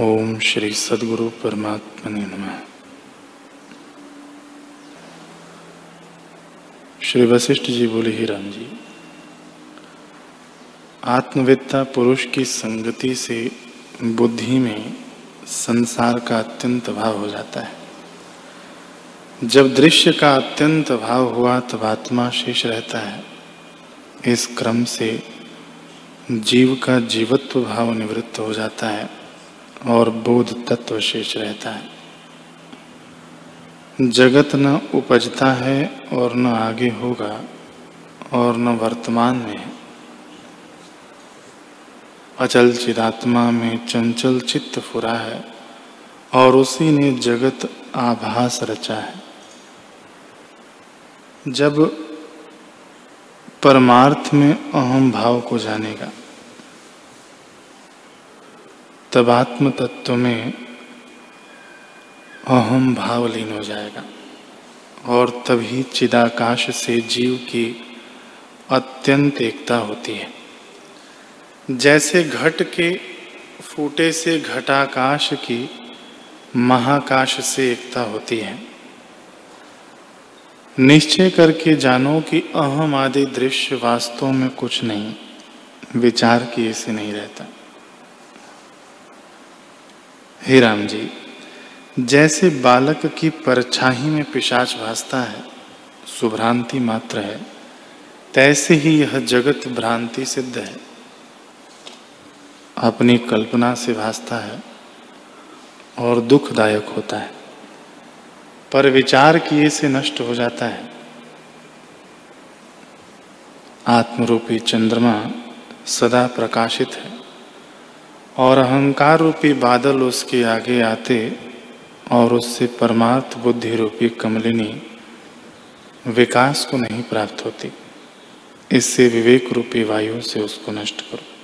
ओम श्री सदगुरु परमात्मा नमः। श्री वशिष्ठ जी बोले, ही राम जी, आत्मवेत्ता पुरुष की संगति से बुद्धि में संसार का अत्यंत भाव हो जाता है। जब दृश्य का अत्यंत भाव हुआ, तब आत्मा शेष रहता है। इस क्रम से जीव का जीवत्व भाव निवृत्त हो जाता है। और बोध तत्व शेष रहता है। जगत न उपजता है और न आगे होगा और न वर्तमान में अचल चिदात्मा में चंचल चित्त फुरा है और उसी ने जगत आभास रचा है। जब परमार्थ में अहम भाव को जानेगा तब आत्म तत्व में अहम भाव लीन हो जाएगा। और तभी चिदाकाश से जीव की अत्यंत एकता होती है। जैसे घट के फूटे से घटाकाश की महाकाश से एकता होती है। निश्चय करके जानो कि अहम आदि दृश्य वास्तव में कुछ नहीं, विचार किए से नहीं रहता। हे राम जी, जैसे बालक की परछाही में पिशाच भासता है सुभ्रांति मात्र है, तैसे ही यह जगत भ्रांति सिद्ध है। अपनी कल्पना से भासता है और दुखदायक होता है, पर विचार किए से नष्ट हो जाता है। आत्मरूपी चंद्रमा सदा प्रकाशित है। और अहंकार रूपी बादल उसके आगे आते और उससे परमार्थ बुद्धि रूपी कमलिनी विकास को नहीं प्राप्त होती। इससे विवेक रूपी वायु से उसको नष्ट करो।